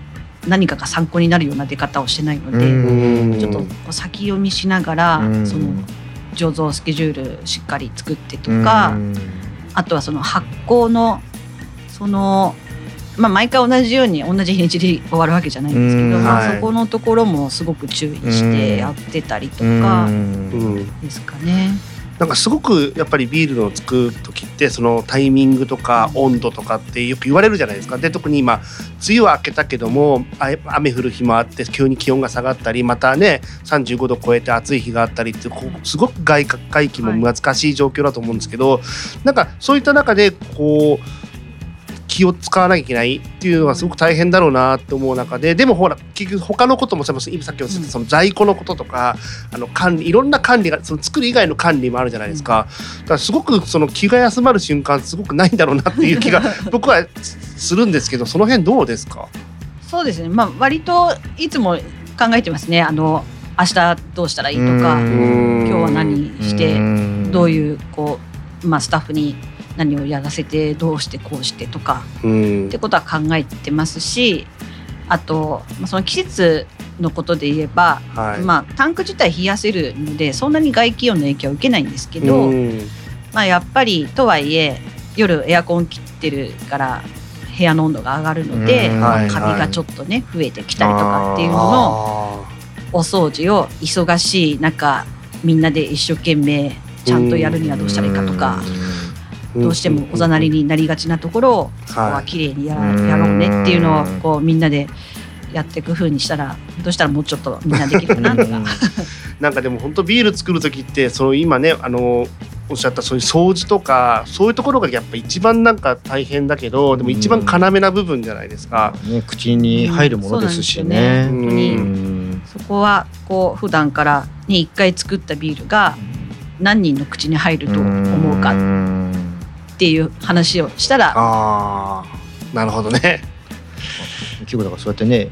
何かが参考になるような出方をしてないので、うん。ちょっと先読みしながら、うん。その醸造スケジュールしっかり作ってとか、うん。あとはその発酵のその、まあ、毎回同じように同じ日にちで終わるわけじゃないんですけど、はい。そこのところもすごく注意してやってたりとかですかね。なんかすごくやっぱりビールの作る時ってそのタイミングとか温度とかってよく言われるじゃないですか。で特に今梅雨は明けたけどもあ雨降る日もあって急に気温が下がったりまたね35度超えて暑い日があったりってこうすごく外外気も難しい状況だと思うんですけど、なんかそういった中でこう気を使わなきゃいけないっていうのはすごく大変だろうなって思う中ででもほら結局他のこともさ今さっきおっしゃったその在庫のこととかあの管理いろんな管理がその作る以外の管理もあるじゃないですか,、だからすごくその気が休まる瞬間すごくないんだろうなっていう気が 僕はするんですけどその辺どうですか？そうですね、まあ、割といつも考えてますね。あの明日どうしたらいいとかうん。今日は何してどうういうこう、まあ、スタッフに何をやらせてどうしてこうしてとかうん。ってことは考えてますしあと、まあ、その季節のことで言えば、はい。まあ、タンク自体冷やせるのでそんなに外気温の影響は受けないんですけど、うん。まあ、やっぱりとはいえ夜エアコン切ってるから部屋の温度が上がるので、うん。まあはい。カビがちょっとね増えてきたりとかっていうののあお掃除を忙しい中みんなで一生懸命ちゃんとやるにはどうしたらいいかとかどうしてもおざなりになりがちなところをそこは綺麗にやろうねっていうのをこうみんなでやっていく風にしたらどうしたらもうちょっとみんなできるかなとか。なんかでも本当ビール作る時ってその今ねあのおっしゃったそういう掃除とかそういうところがやっぱ一番なんか大変だけどでも一番要な部分じゃないですか。ね、口に入るものですしね。うんそこはこう普段からに一回作ったビールが何人の口に入ると思うかっていう話をしたらああなるほどね。結構だからそうやってね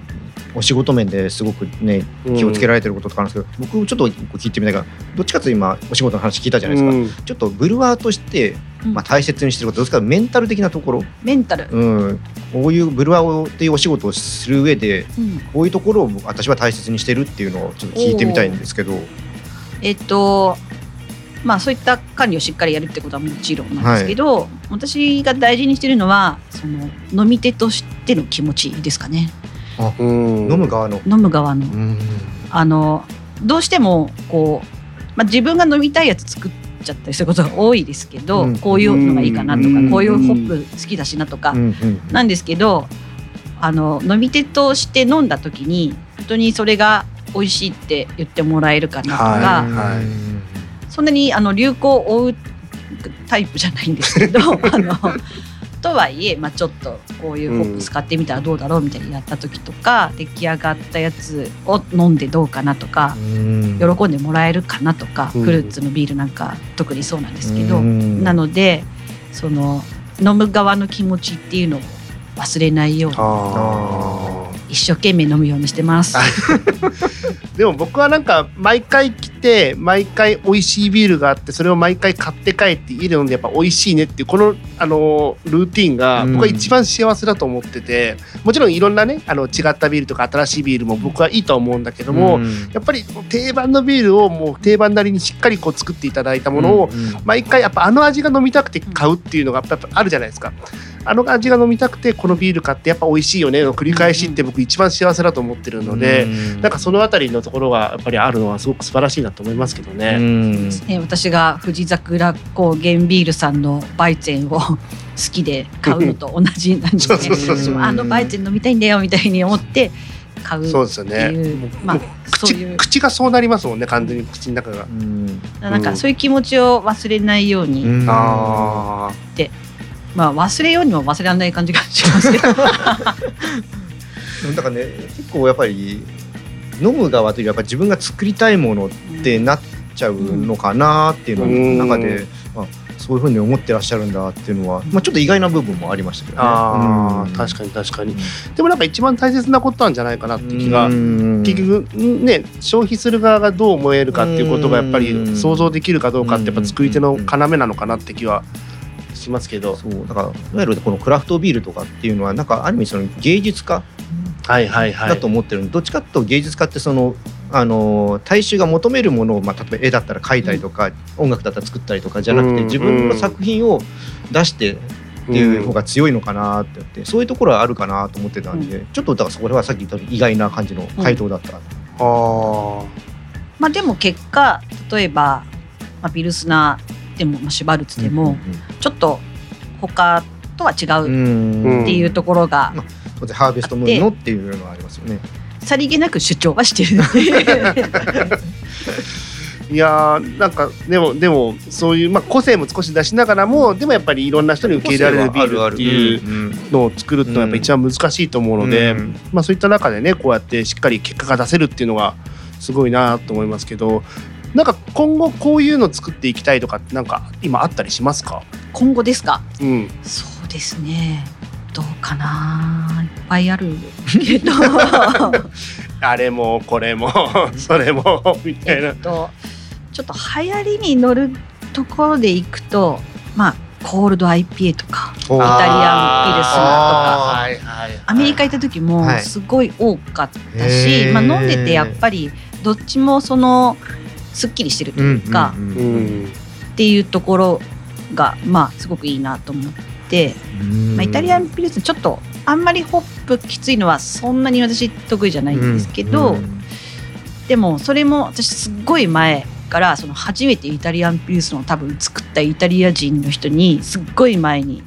お仕事面ですごくね気をつけられてることとかあるんですけど、僕ちょっと聞いてみたいがどっちかというと今お仕事の話聞いたじゃないですか、うん。ちょっとブルワーとして、うん。まあ、大切にしてることどっちかというとメンタル的なところ、メンタル、うん、こういうブルワーをっていうお仕事をする上でうん。こういうところを私は大切にしてるっていうのをちょっと聞いてみたいんですけど。えっとまあそういった管理をしっかりやるってことはもちろんなんですけど、私が大事にしてるのはその飲み手としての気持ちですかね。うん。飲む側の、飲む側の。うん。あのどうしてもこう、まあ、自分が飲みたいやつ作っちゃったりすることが多いですけど、うん。こういうのがいいかなとか、うん。こういうホップ好きだしなとか、なんですけどあの飲み手として飲んだ時に本当にそれが美味しいって言ってもらえるかなとか、はいはいそんなにあの流行を追うタイプじゃないんですけど あのとはいえ、まあ、ちょっとこういうホップ使ってみたらどうだろうみたいにやった時とか、出来上がったやつを飲んでどうかなとか、うん。喜んでもらえるかなとか、うん。フルーツのビールなんか特にそうなんですけど、うん。なのでその飲む側の気持ちっていうのを忘れないように。あ一生懸命飲むようにしてます。ー でも僕はなんか毎回来て毎回美味しいビールがあってそれを毎回買って帰って家で飲んでやっぱ美味しいねっていうこのあのルーティンがうん僕は一番幸せだと思っててもちろんいろんなねあの違ったビールとか新しいビールも僕はいいとは思うんだけども、うんやっぱり定番のビールをもう定番なりにしっかりこう作っていただいたものをうん毎回やっぱあの味が飲みたくて買うっていうのがやっぱあるじゃないですか。あの味が飲みたくてこのビール買ってやっぱ美味しいよねの繰り返しって僕一番幸せだと思ってるので、うんなんかそのあたりのところがやっぱりあるのはすごく素晴らしいなと思いますけどうね。んね、私が富士桜高原ビールさんのバイツェンを好きで買うのと同じなんですね。あのバイツェン飲みたいんだよみたいに思って買うってそうですよね。まあ口そういう口がそうなりますもんね完全に口の中が。うんなんかそういう気持ちを忘れないように、うんあまあ忘れようにも忘れられない感じがしますけど。だからね結構やっぱり飲む側というよりやっぱ自分が作りたいものってなっちゃうのかなっていうのの中で、まあ、そういうふうに思ってらっしゃるんだっていうのは、まあ、ちょっと意外な部分もありましたけどね。あーうん。確かに確かに。でもなんか一番大切なことなんじゃないかなって気がうん。結局ね消費する側がどう思えるかっていうことがやっぱり想像できるかどうかってやっぱ作り手の要なのかなって気はしますけど。そうだからいわゆるこのクラフトビールとかっていうのはなんかある意味その芸術家はいはいはい。だと思ってるんで、どっちかというと芸術家ってそのあの大衆が求めるものを、まあ、例えば絵だったら描いたりとか、音楽だったら作ったりとかじゃなくて、うん自分の作品を出してっていう方が強いのかなってって、そういうところはあるかなと思ってたんで、ちょっとだからそこはさっき言った意外な感じの回答だった。あーまあでも結果例えば、まあ、ビルスナーでもまあシュバルツでもちょっと他とは違うんううん。っていうところが当然ハーベストムーンのっていうのはありますよね。さりげなく主張はしてるって いやーなんかでもでもそういう、まあ、個性も少し出しながらもでもやっぱりいろんな人に受け入れられるビールっていううんのを作るってのはやっぱ一番難しいと思うので、うん。まあ、そういった中でねこうやってしっかり結果が出せるっていうのがすごいなと思いますけどなんか今後こういうの作っていきたいとかってなんか今あったりしますか、今後ですか？うん、そうですね。どうかな。いっぱいある。け どあれもこれも それも みたいな。えっ。とちょっと流行りに乗るところでいくとまあコールド IPA とかおイタリアンピルスナーとかはいはいはい。アメリカ行った時もはい。すごい多かったへし、ー。まあ、飲んでてやっぱりどっちもそのすっきりしてるというか、っていうところがまあすごくいいなと思って、うん。まあ、イタリアンピルスちょっとあんまりホップきついのはそんなに私得意じゃないんですけど、うん。でもそれも私すっごい前からその初めてイタリアンピルスの多分作ったイタリア人の人にすっごい前に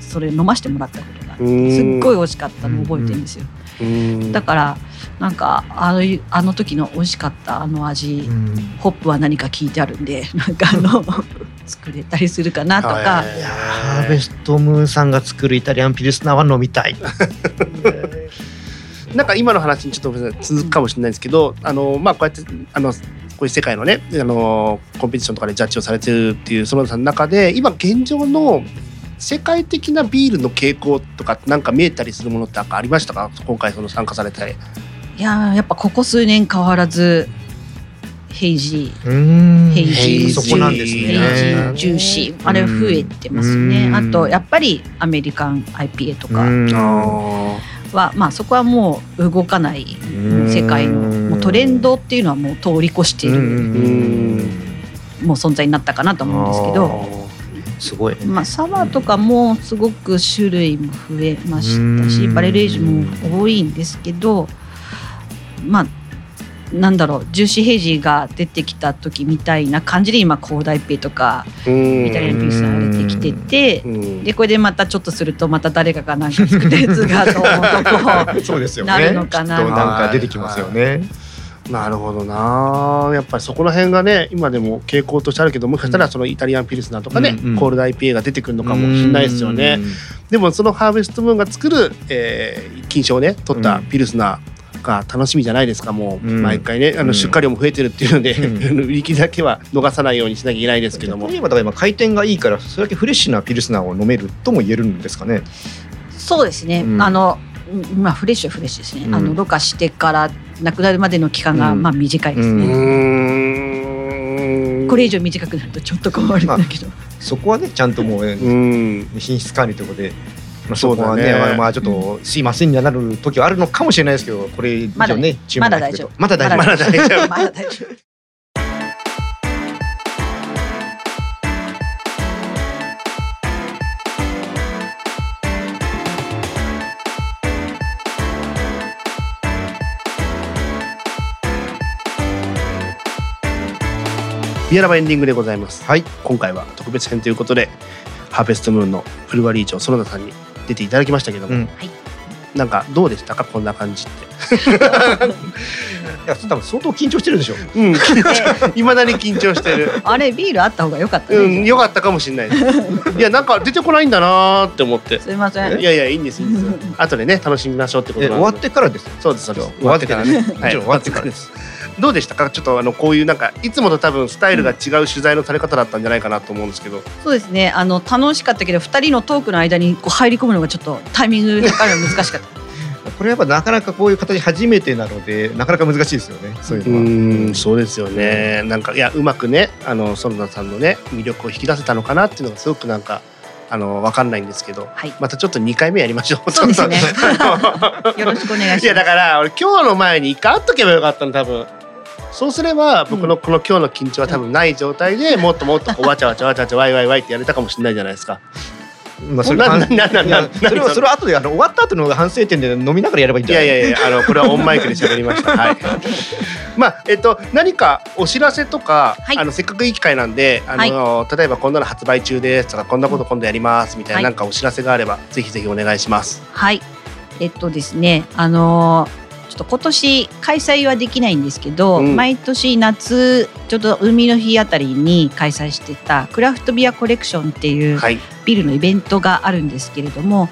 それ飲ましてもらったことすっごい美味しかったのを覚えてるんですよ。だからなんかあのあの時の美味しかったあの味、ホップは何か聞いてあるんでなんかあの 作れたりするかなとか。ハーベストムーンさんが作るイタリアンピルスナーは飲みたい。なんか今の話にちょっと続くかもしれないですけど、あのまあこうやってあのこういう世界のねあのコンペティションとかでジャッジをされてるっていう園田さんの中で今現状の世界的なビールの傾向とかなんか見えたりするものってありましたか？今回その参加されていややっぱここ数年変わらず hazy。hazy。そこなんですね hazy juicy。あれ増えてますね。あとやっぱりアメリカン IPA とか。はまあそこはもう動かない世界のもうトレンドっていうのはもう通り越しているもう存在になったかなと思うんですけどすごい、まあ、サワーとかもすごく種類も増えましたしバレレージも多いんですけどまあなんだろうジューシーヘイジーが出てきた時みたいな感じで今高大ペイとかイタリアンピースが出てきててでこれでまたちょっとするとまた誰かが何か作ったやつがどうとこ うなるのかな。なんか出てきますよね。なるほどな。やっぱりそこら辺がね今でも傾向としてあるけどもしかしたらそのイタリアンピルスナーとかね、うんうん、コールド IPA が出てくるのかもしれないですよね。でもそのハーベストムーンが作る、えー、金賞をね取ったピルスナーが楽しみじゃないですかもう、毎回ねあの出荷量も増えてるっていうので、うん、売り切りだけは逃さないようにしなきゃいけないですけども。例えばだから今回転がいいからそれだけフレッシュなピルスナーを飲めるとも言えるんですかね。そうですね、うん、あのまあフレッシュはフレッシュですね、うん、あのろ過してから亡くなるまでの期間がまあ短いですね。これ以上短くなるとちょっと困るんだけど、まあ、そこはねちゃんともう、品質管理ということで。まあ、そこはね、ねまあちょっとすいませんになる時はあるのかもしれないですけど、これ以上ね、まだ大丈夫。まだ大丈夫。まだ大丈夫。まだ大丈夫。ビアラバエンディングでございます。はい。今回は特別編ということで、ハーベストムーンのフルワリー長園田さんに出ていただきましたけども、うん、なんかどうでしたか？こんな感じって。いや多分相当緊張してるでしょ。うん。いまだに緊張してる。あれビールあった方が良かった、ね、うん、良かったかもしれないです。いやなんか出てこないんだなって思って。すみません。いやいやいいんですいいんです。後でね楽しみましょうってこと終わってからです。そうですそうです。終わってからね。はい、終わってからです。どうでしたか？ちょっとあのこういうなんかいつもと多分スタイルが違う取材のされ方だったんじゃないかなと思うんですけど、そうですねあの楽しかったけど2人のトークの間にこう入り込むのがちょっとタイミング測るの難しかった。これやっぱなかなかこういう形初めてなのでなかなか難しいですよねそういうのはうんそうですよねなんかいやうまくねあの園田さんのね魅力を引き出せたのかなっていうのがすごくなんかあのわかんないんですけど、はい、またちょっと2回目やりましょう。そうですね。よろしくお願いします。いやだから俺今日の前に一回会っとけばよかったの多分。そうすれば僕のこの今日の緊張は多分ない状態でもっともっとこうわちゃわちゃわちゃわちゃわいわいわいってやれたかもしれないじゃないですか。まあ、それななななそれはそれは後であの終わった後の反省点で飲みながらやればいいんじゃな。いいやいやいやあのこれはオンマイクで喋りました。はい。まあえっと何かお知らせとか、はい、あのせっかくいい機会なんであの、はい、例えばこんなの発売中ですとかこんなこと今度やりますみたいな、はい、なんかお知らせがあればぜひぜひお願いします。はい。えっとですねあのーちょっと今年開催はできないんですけど、うん、毎年夏ちょっと海の日あたりに開催してたクラフトビアコレクションっていうビルのイベントがあるんですけれども、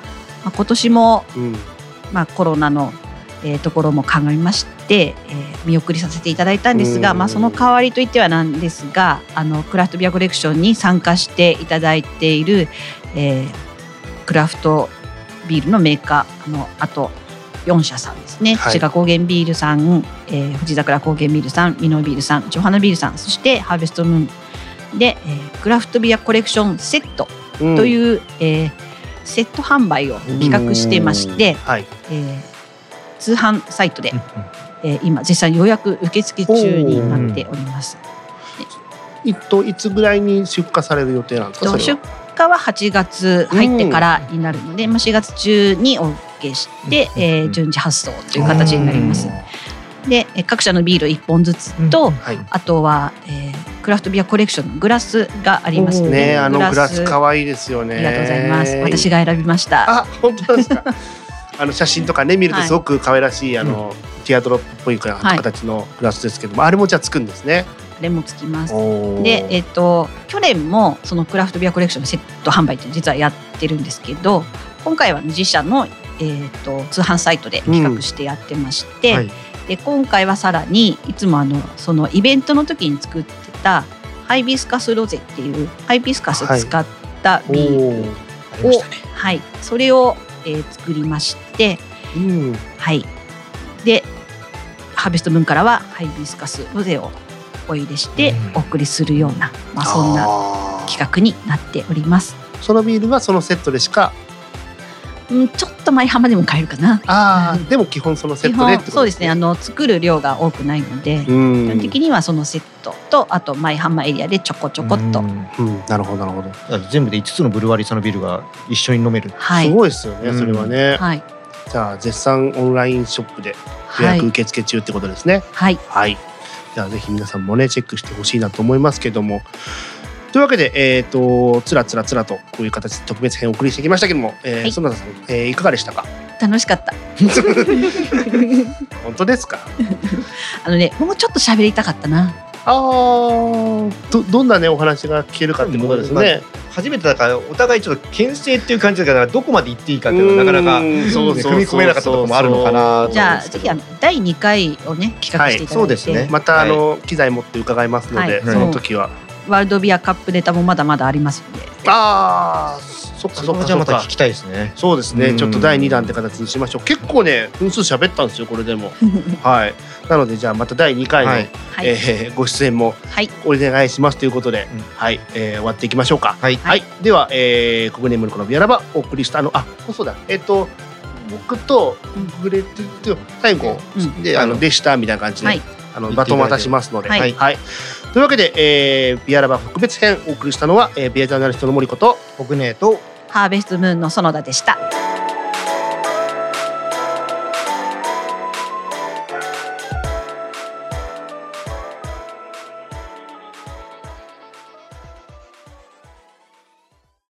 まあ、今年も、うん、まあ、コロナの、えー、ところも鑑みまして、えー、見送りさせていただいたんですが、まあ、その代わりといってはなんですがあのクラフトビアコレクションに参加していただいている、えー、クラフトビールのメーカーのあと4社さんですね、はい、滋賀高原ビールさん、えー、富士桜高原ビールさんミノビールさんジョハナビールさんそしてハーベストムーンで、えー、クラフトビアコレクションセットという、うん、えー、セット販売を企画してまして、はい、えー、通販サイトで、えー、今絶賛予約受付中になっております。いといつぐらいに出荷される予定なんですか？出荷は8月入ってからになるので、うん、まあ4月中におけして、えー、順次発送という形になります。でえ各社のビール1本ずつと、うんはいあとは、えークラフトビアコレクションのグラスがありますので、ねあのグラス可愛いですよねありがとうございます。私が選びました。あ本当ですか？あの写真とかね見るとすごく可愛らしい、あのティアドロップっぽいはい形のグラスですけども、あれもじゃあつくんですね。あれもつきます。で、えっと去年もそのクラフトビアコレクションのセット販売って実はやってるんですけど、今回は自社のえっと通販サイトで企画してやってまして、はい。で今回はさらにいつもあのそのイベントの時に作ってたハイビスカスロゼっていうハイビスカス使ったビールおーありましたね。はい、それを、えー作りまして、うん。はい、でハーベスト分からはハイビスカスロゼをお入れしてうん。お送りするような、まあ、そんな企画になっております。そのビールはそのセットでしかうん、ちょっと前浜でも買えるかな。ああ、うん。でも基本そのセ基ットでってこと本そうですね。あの作る量が多くないので、うん。基本的にはそのセットとあと前浜エリアでちょこちょこっと、うん。うん、なるほどなるほど、全部で5つのブルワリーさんのビールが一緒に飲める。はい。すごいですよねうん。それはね、はい。じゃあ絶賛オンラインショップで予はい。約受付中ってことですね。はい。はい、じゃあぜひ皆さんもねチェックしてほしいなと思いますけどもというわけで、えー、とつらつらつらとこういう形で特別編をお送りしてきましたけども、えーはい。園田さん、えーいかがでしたか？楽しかった。本当ですか？あのねもうちょっと喋りたかったな。あーどどんなねお話が聞けるかってことですね。初めてだからお互いちょっと牽制っていう感じだからどこまで行っていいかっていうのはなかなかうんそうそう。踏み込めなかったところもあるのかなとじゃあぜひあの第2回をね企画していただいて、そうですね。またあの、機材持って伺いますので、はい。その時は。ワールドビアカップネタもまだまだありますので、ああそっかそそっか。じゃあまた聞。きたいですね。そうですね。うんちょっと第2弾って形にしましょう。結構ね分数喋ったんですよこれでも。はい。なのでじゃあまた第2回の、はいはい、えーご出演もはい、お願いしますということで、うん。はい、えー終わっていきましょうか。はい。はい、では、えー、国ネムルコのビアラバお送りしたあのあそうだ。えっ、と僕とうんグレてと最後、うん。であのでしたみたいな感じで、はい。あのバトン渡しますので、はいというわけで、えー、ビアラバ特別編お送りしたのは、えー、ビアジャーナリストの森こと僕ねとハーベストムーンの園田でした。